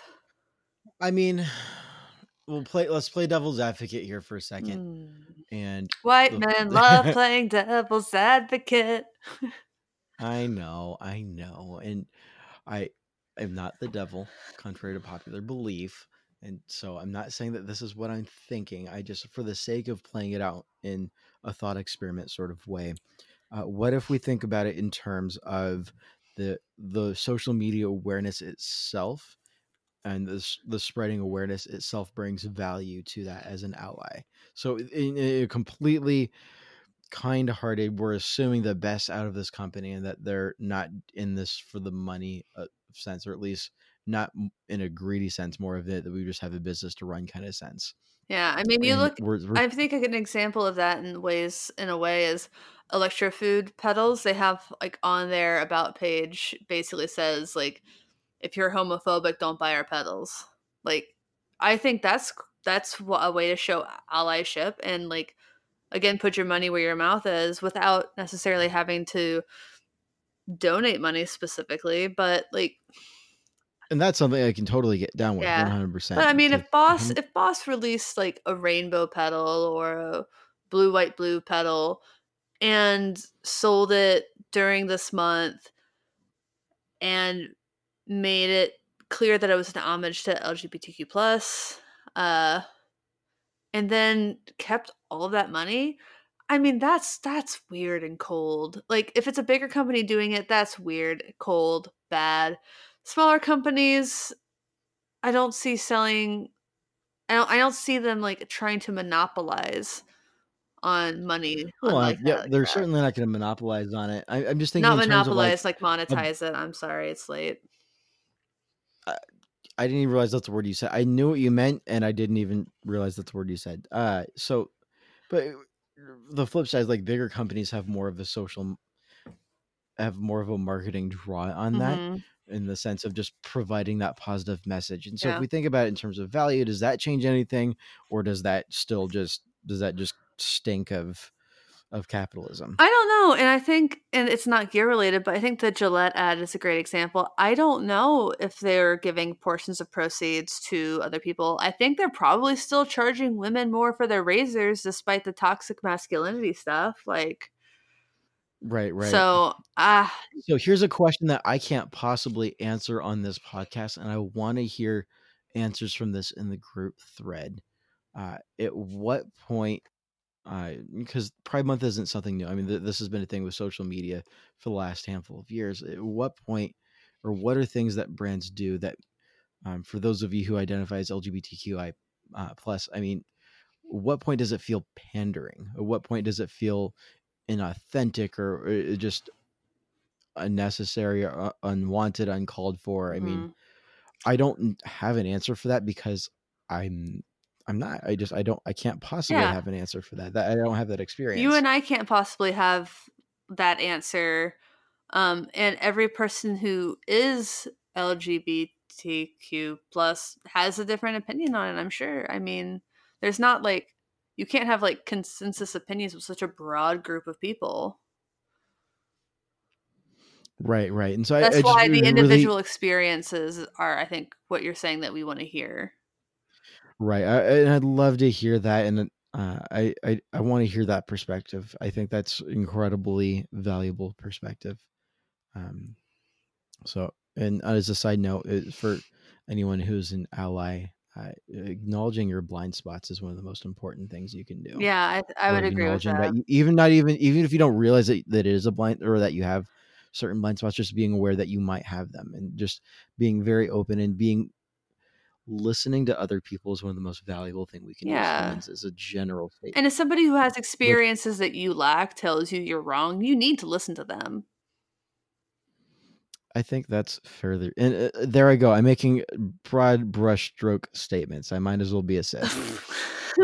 I mean, we'll play. Let's play devil's advocate here for a second, Mm. and White men love playing devil's advocate. I know, I know, and I am not the devil, contrary to popular belief, and so I'm not saying that this is what I'm thinking. I just, for the sake of playing it out in a thought experiment sort of way, uh, what if we think about it in terms of the the social media awareness itself, and the the spreading awareness itself brings value to that as an ally. So, in, in completely kind-hearted we're assuming the best out of this company and that they're not in this for the money uh, sense or at least not in a greedy sense more of it that we just have a business to run kind of sense Yeah, I mean, you And look. we're, we're- I think an example of that in ways, in a way, is Electro Food Pedals. They have like on their about page basically says like, if you're homophobic, don't buy our pedals. Like, I think that's that's a way to show allyship and like, again, put your money where your mouth is without necessarily having to donate money specifically, but like and that's something i can totally get down with 100% But I mean, if Boss if Boss released like a rainbow pedal or a blue white blue pedal and sold it during this month and made it clear that it was an homage to LGBTQ plus, uh, and then kept all of that money. I mean, that's that's weird and cold. Like if it's a bigger company doing it, that's weird, cold, bad. Smaller companies, I don't see selling. I don't. I don't see them like trying to monopolize on money. on, well, I- like that, yeah like they're that. certainly not going to monopolize on it I, i'm just thinking not of like monopolize, like, monetize it. I'm sorry, it's late. I didn't even realize that's the word you said. I knew what you meant, and I didn't even realize that's the word you said. Uh, so, but the flip side is like bigger companies have more of a social, have more of a marketing draw on that Mhm. In the sense of just providing that positive message. And so, Yeah. if we think about it in terms of value, does that change anything, or does that still just does that just stink of of capitalism? I don't know, and I think, and it's not gear related, but I think the Gillette ad is a great example. I don't know if they're giving portions of proceeds to other people. I think they're probably still charging women more for their razors, despite the toxic masculinity stuff. Like, right, right. so, ah, So here's a question that I can't possibly answer on this podcast, and I want to hear answers from this in the group thread. Uh, at what point, uh, because Pride Month isn't something new. I mean, th- this has been a thing with social media for the last handful of years. At what point, or what are things that brands do that, um, for those of you who identify as LGBTQI uh, plus, I mean, what point does it feel pandering? At what point does it feel inauthentic or, or just unnecessary or uh, unwanted uncalled for i mean mm-hmm. i don't have an answer for that because i'm i'm not i just i don't i can't possibly yeah. have an answer for that that i don't have that experience you and i can't possibly have that answer um and every person who is lgbtq plus has a different opinion on it i'm sure i mean there's not like you can't have like consensus opinions with such a broad group of people. Right, right. And so that's I, I why the individual really... experiences are, I think, what you're saying that we want to hear. Right. I, and I'd love to hear that. And uh, I, I, I want to hear that perspective. I think that's incredibly valuable perspective. Um, so, and as a side note, for anyone who's an ally uh, acknowledging your blind spots is one of the most important things you can do. Yeah, I, I would agree with that. that you, even not even even if you don't realize that, that it is a blind or that you have certain blind spots, just being aware that you might have them and just being very open and being listening to other people is one of the most valuable thing we can yeah. do as, a general statement. And as somebody who has experiences With, that you lack tells you you're wrong, you need to listen to them. I think that's fairly. And uh, there I go. I'm making broad brushstroke statements. I might as well be a Sith.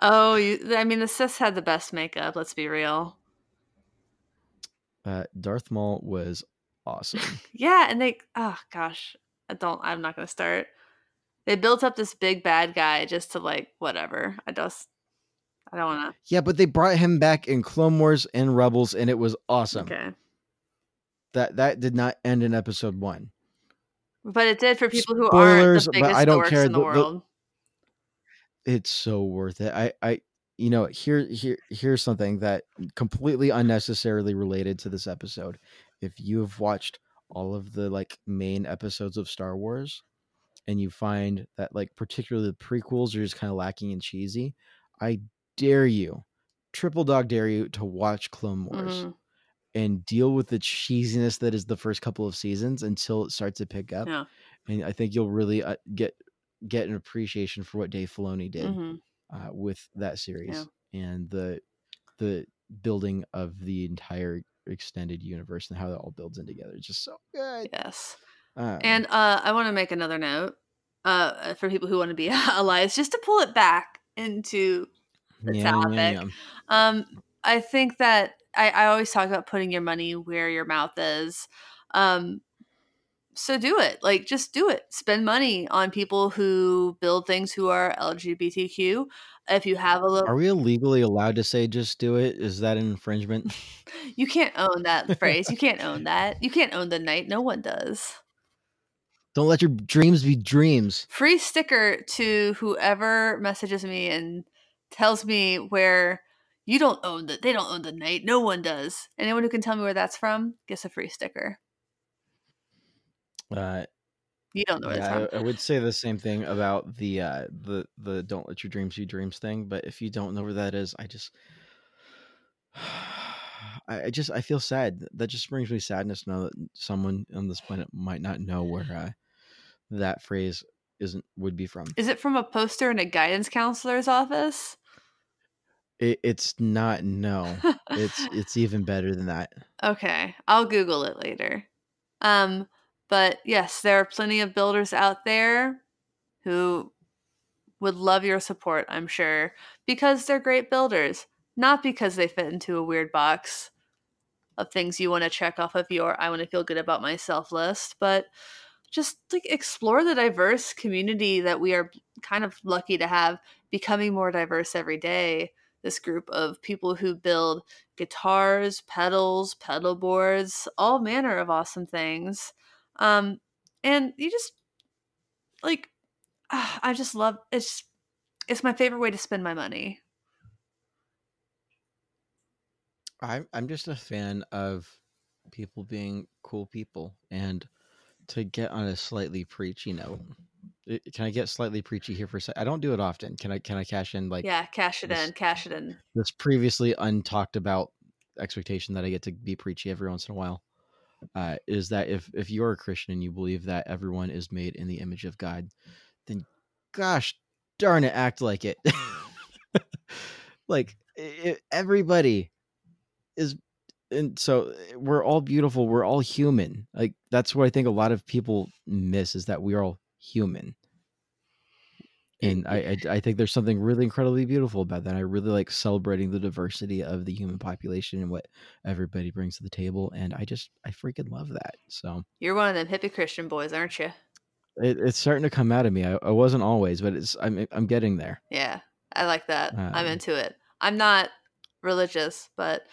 oh, you, I mean, the Sith had the best makeup. Let's be real. Uh, Darth Maul was awesome. yeah, and they. Oh gosh, I don't. I'm not gonna start. They built up this big bad guy just to like whatever. I just. I don't want to. Yeah, but they brought him back in Clone Wars and Rebels, and it was awesome. Okay that that did not end in episode one. But it did for people who Spoilers, aren't the biggest I don't care. in the, the world. The, it's so worth it. I, I, you know, here, here, here's something that completely unnecessarily related to this episode. If you have watched all of the like main episodes of Star Wars, and you find that like particularly the prequels are just kind of lacking and cheesy, I dare you, triple dog dare you to watch Clone Wars. Mm-hmm and deal with the cheesiness that is the first couple of seasons until it starts to pick up. Yeah. And I think you'll really uh, get get an appreciation for what Dave Filoni did mm-hmm. uh, with that series yeah. and the the building of the entire extended universe and how that all builds in together. It's just so good. Yes. Um, and uh, I want to make another note uh, for people who want to be allies, just to pull it back into the yeah, topic. Yeah, um, I think that I, I always talk about putting your money where your mouth is. Um, so do it. Like, just do it. Spend money on people who build things who are LGBTQ. If you have a little, are we illegally allowed to say "just do it"? Is that an infringement? you can't own that phrase. You can't own that. You can't own the night. No one does. Don't let your dreams be dreams. Free sticker to whoever messages me and tells me where you don't own the they don't own the night. No one does. Anyone who can tell me where that's from gets a free sticker. Uh you don't know where yeah, I, I, would say the same thing about the uh the the don't let your dreams be dreams thing, but if you don't know where that is, I just I just I feel sad. That just brings me sadness to know that someone on this planet might not know where uh, that phrase isn't would be from. Is it from a poster in a guidance counselor's office? It, it's not. No, it's it's even better than that. Okay, I'll Google it later. Um, but yes, there are plenty of builders out there who would love your support. I'm sure because they're great builders, not because they fit into a weird box of things you want to check off of your "I want to feel good about myself" list, but just like explore the diverse community that we are kind of lucky to have becoming more diverse every day this group of people who build guitars, pedals, pedal boards, all manner of awesome things. Um, and you just like, uh, I just love it's. It's my favorite way to spend my money. I'm I'm just a fan of people being cool people, and to get on a slightly preachy note, can I get slightly preachy here for a second? I don't do it often. Can I? Can I cash in like? Yeah, cash it this, in. Cash it in. This previously untalked about expectation that I get to be preachy every once in a while uh, is that if if you're a Christian and you believe that everyone is made in the image of God, then gosh darn it, act like it. like it, everybody is and so eh, we're all beautiful. We're all human. Like that's what I think a lot of people miss is that we're all human. And I, I, I think there's something really incredibly beautiful about that. I really like celebrating the diversity of the human population and what everybody brings to the table. And I just I freaking love that. So you're one of them hippie Christian boys, aren't you? It, it's starting to come out of me. I, I wasn't always, but it's I'm I'm getting there. Yeah, I like that. Um, I'm into it. I'm not religious, but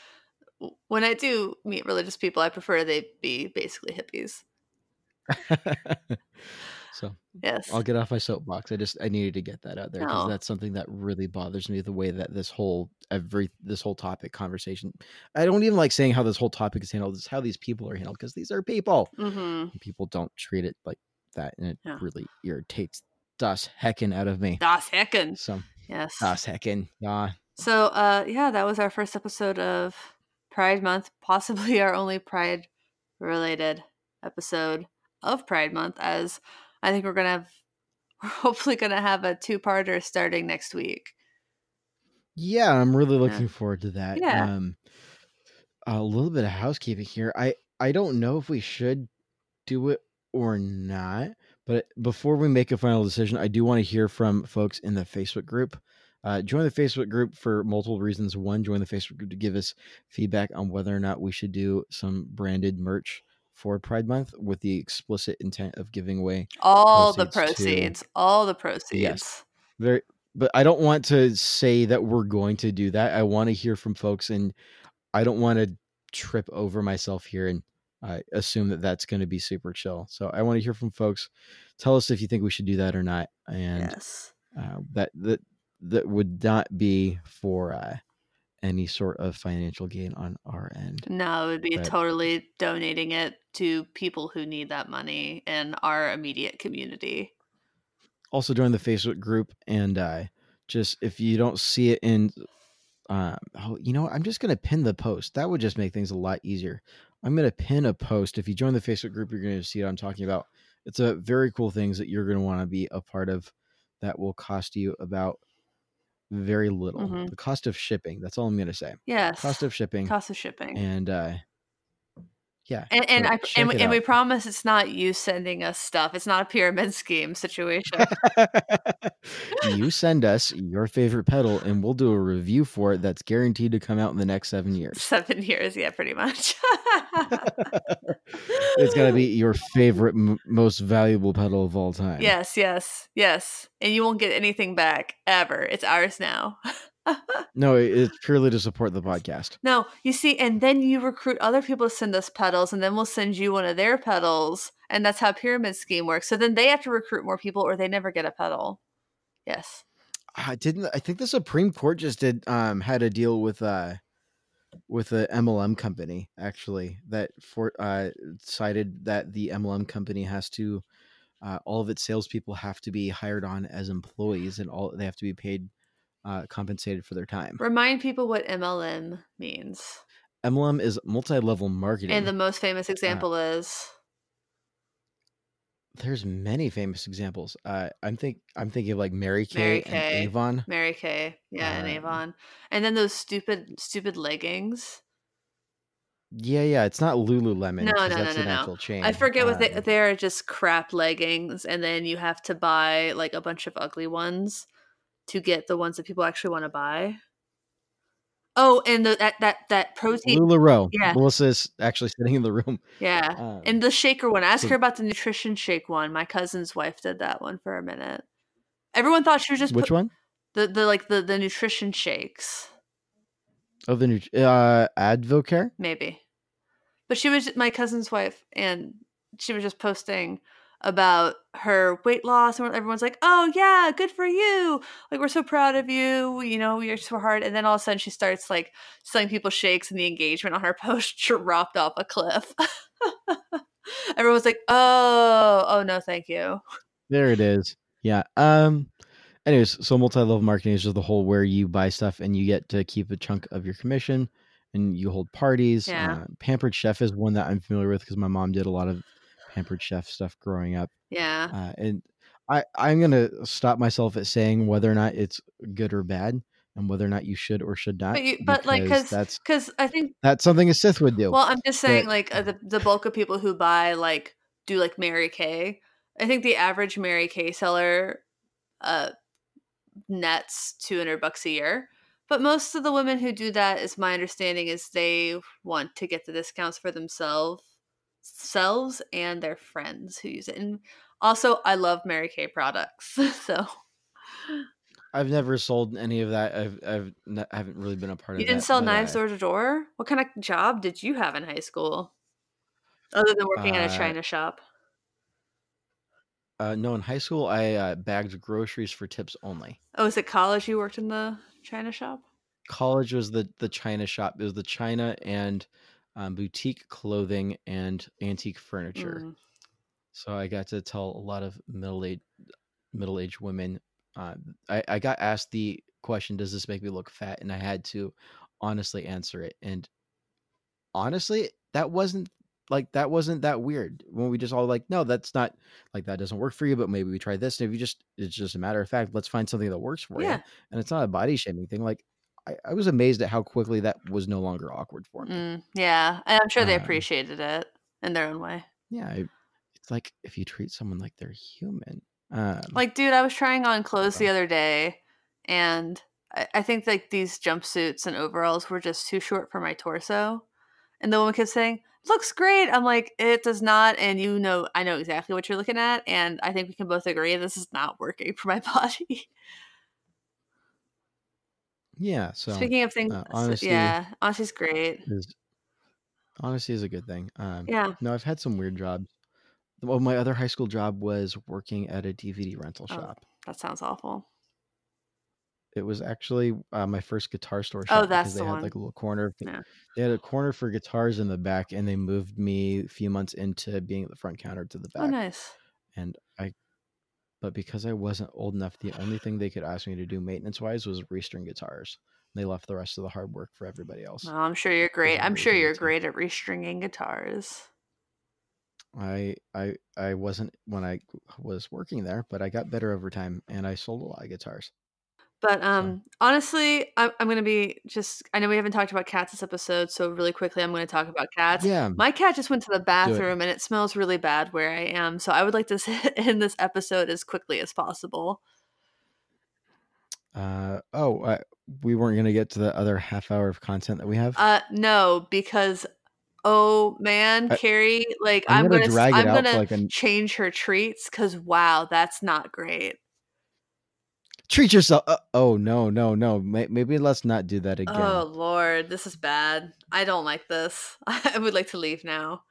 when I do meet religious people, I prefer they be basically hippies. so yes, I'll get off my soapbox. I just I needed to get that out there because no. that's something that really bothers me. The way that this whole every this whole topic conversation, I don't even like saying how this whole topic is handled. It's how these people are handled because these are people. Mm-hmm. People don't treat it like that, and it yeah. really irritates das Hecken out of me. Das Hecken. So yes, das Hecken. Yeah. So uh, yeah, that was our first episode of Pride Month, possibly our only Pride related episode of Pride Month, as I think we're gonna have we're hopefully gonna have a two parter starting next week. Yeah, I'm really looking yeah. forward to that. Yeah. Um, a little bit of housekeeping here. I I don't know if we should do it or not, but before we make a final decision, I do want to hear from folks in the Facebook group. Uh, join the Facebook group for multiple reasons. One, join the Facebook group to give us feedback on whether or not we should do some branded merch for Pride Month with the explicit intent of giving away all proceeds the proceeds, to, all the proceeds. Yes, very. But I don't want to say that we're going to do that. I want to hear from folks, and I don't want to trip over myself here and uh, assume that that's going to be super chill. So I want to hear from folks. Tell us if you think we should do that or not, and yes. uh, that that that would not be for uh, any sort of financial gain on our end. No, it would be but, totally donating it to people who need that money in our immediate community. Also, join the Facebook group and uh, just if you don't see it in, um, oh, you know, I'm just gonna pin the post. That would just make things a lot easier. I'm gonna pin a post. If you join the Facebook group, you're gonna see what I'm talking about. It's a very cool things that you're gonna want to be a part of. That will cost you about very little. Mm-hmm. The cost of shipping. That's all I'm going to say. Yes. Cost of shipping. Cost of shipping. And uh, yeah. And and, I, and, and we promise it's not you sending us stuff. It's not a pyramid scheme situation. you send us your favorite pedal and we'll do a review for it that's guaranteed to come out in the next seven years. Seven years, yeah, pretty much. it's got to be your favorite, m- most valuable pedal of all time. Yes, yes, yes. And you won't get anything back ever. It's ours now no, it's purely to support the podcast. No, you see, and then you recruit other people to send us pedals, and then we'll send you one of their pedals, and that's how pyramid scheme works. So then they have to recruit more people, or they never get a pedal. Yes. I didn't. I think the Supreme Court just did um had a deal with uh with the MLM company actually that for uh cited that the MLM company has to uh, all of its salespeople have to be hired on as employees and all they have to be paid uh, compensated for their time. Remind people what MLM means. MLM is multi-level marketing, and the most famous uh example is. There's many famous examples. Uh, I'm think I'm thinking of like Mary Kay, Mary Kay and Avon. Mary Kay, yeah, and um Avon, and then those stupid stupid leggings. Yeah, yeah, it's not Lululemon. No, no, no, no, no. Chain. I forget um, what they they're just crap leggings, and then you have to buy like a bunch of ugly ones to get the ones that people actually want to buy. Oh, and the, that that that protein. LuLaRoe. Yeah, Melissa's actually sitting in the room. Yeah, um, and the shaker one. Ask so, her about the nutrition shake one. My cousin's wife did that one for a minute. Everyone thought she was just which put, one? The the like the the nutrition shakes. Oh, the uh Advocare. Maybe, but she was my cousin's wife, and she was just posting about her weight loss and everyone's like oh yeah good for you. Like we're so proud of you you know you're so hard and then all of a sudden she starts like selling people shakes and the engagement on her post dropped off a cliff. Everyone's like oh oh no thank you. There it is. Yeah um anyways so multi-level marketing is just the whole where you buy stuff and you get to keep a chunk of your commission and you hold parties yeah. Uh, pampered chef is one that i'm familiar with because my mom did a lot of pampered chef stuff growing up. Yeah. Uh, and I I'm gonna stop myself at saying whether or not it's good or bad and whether or not you should or should not. But, you, but like, because that's because I think that's something a Sith would do. Well, I'm just saying, like uh, the the bulk of people who buy like do like Mary Kay. I think the average Mary Kay seller uh, nets two hundred bucks a year. But most of the women who do that, is my understanding, is they want to get the discounts for themselves, selves and their friends who use it. And also, I love Mary Kay products, so I've never sold any of that. I've I've not, I haven't really been a part you of. You didn't sell knives door to door. What kind of job did you have in high school, other than working uh, at a uh china shop? Uh, no, in high school I uh, bagged groceries for tips only. Oh, is it college you worked in the china shop? College was the the china shop. It was the china and um, boutique clothing and antique furniture. Mm. So I got to tell a lot of middle age middle aged women uh, I, I got asked the question, does this make me look fat? And I had to honestly answer it. And honestly, that wasn't like that wasn't that weird when we just all like, no, that's not like that doesn't work for you, but maybe we try this. And if you just it's just a matter of fact, let's find something that works for yeah. you. And it's not a body shaming thing. Like I, I, was amazed at how quickly that was no longer awkward for me. Mm, yeah. And I'm sure they um, appreciated it in their own way. Yeah. I, it's like if you treat someone like they're human, um, like, dude, I was trying on clothes the other day, and I, I think like these jumpsuits and overalls were just too short for my torso. And the woman kept saying, "Looks great." I'm like, "It does not," and you know, I know exactly what you're looking at, and I think we can both agree this is not working for my body. Yeah. So speaking of things, uh, honesty, yeah, honesty's great. Is, honesty is a good thing. Um, yeah. No, I've had some weird jobs. Well, my other high school job was working at a DVD rental oh, shop. that sounds awful. It was actually uh, my first guitar store shop. Oh, that's they the had one. like a little corner. Yeah. They had a corner for guitars in the back, and they moved me a few months into being at the front counter to the oh, back. Oh, nice. And I, but because I wasn't old enough, the only thing they could ask me to do maintenance wise was restring guitars. They left the rest of the hard work for everybody else. Oh, I'm sure you're great. I'm sure you're great at restringing guitars. I I I wasn't when I was working there, but I got better over time, and I sold a lot of guitars. But um, honestly, I'm, I'm going to be just. I know we haven't talked about cats this episode, so really quickly, I'm going to talk about cats. Yeah, my cat just went to the bathroom, and it smells really bad where I am. So I would like to end this episode as quickly as possible. Uh oh, uh, we weren't going to get to the other half hour of content that we have. Uh no, because oh man, I, Carrie, like I'm, I'm gonna, gonna I'm gonna like a... change her treats because wow, that's not great. Treat yourself. Uh, oh no, no, no. Maybe let's not do that again. Oh lord, this is bad. I don't like this. I would like to leave now.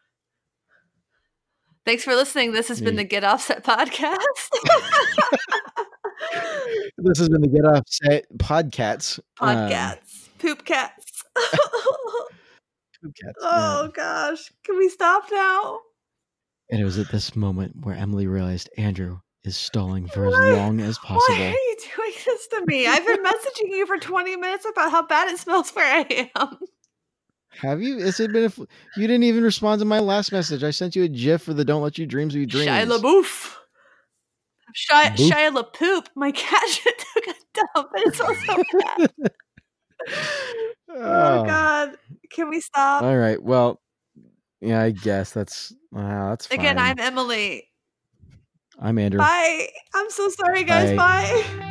Thanks for listening. This has been the Get Offset podcast. this has been the Get Offset podcast. Podcasts. Um, Poop cats. poop cats. Oh yeah. gosh, can we stop now? And it was at this moment where Emily realized Andrew is stalling for as long as possible. Why are you doing this to me? I've been messaging you for 20 minutes about how bad it smells where I am. Have you? Has it been? A, you didn't even respond to my last message. I sent you a GIF for the "Don't Let Your Dreams Be Dreams." Shia LaBeouf. Shia, Shia LaPoop. My cat took a dump, and it's also bad. oh, oh God. Can we stop? All right. Well, yeah, I guess that's uh, that's fine. Again, I'm Emily. I'm Andrew. Bye. I'm so sorry, guys. Bye. Bye.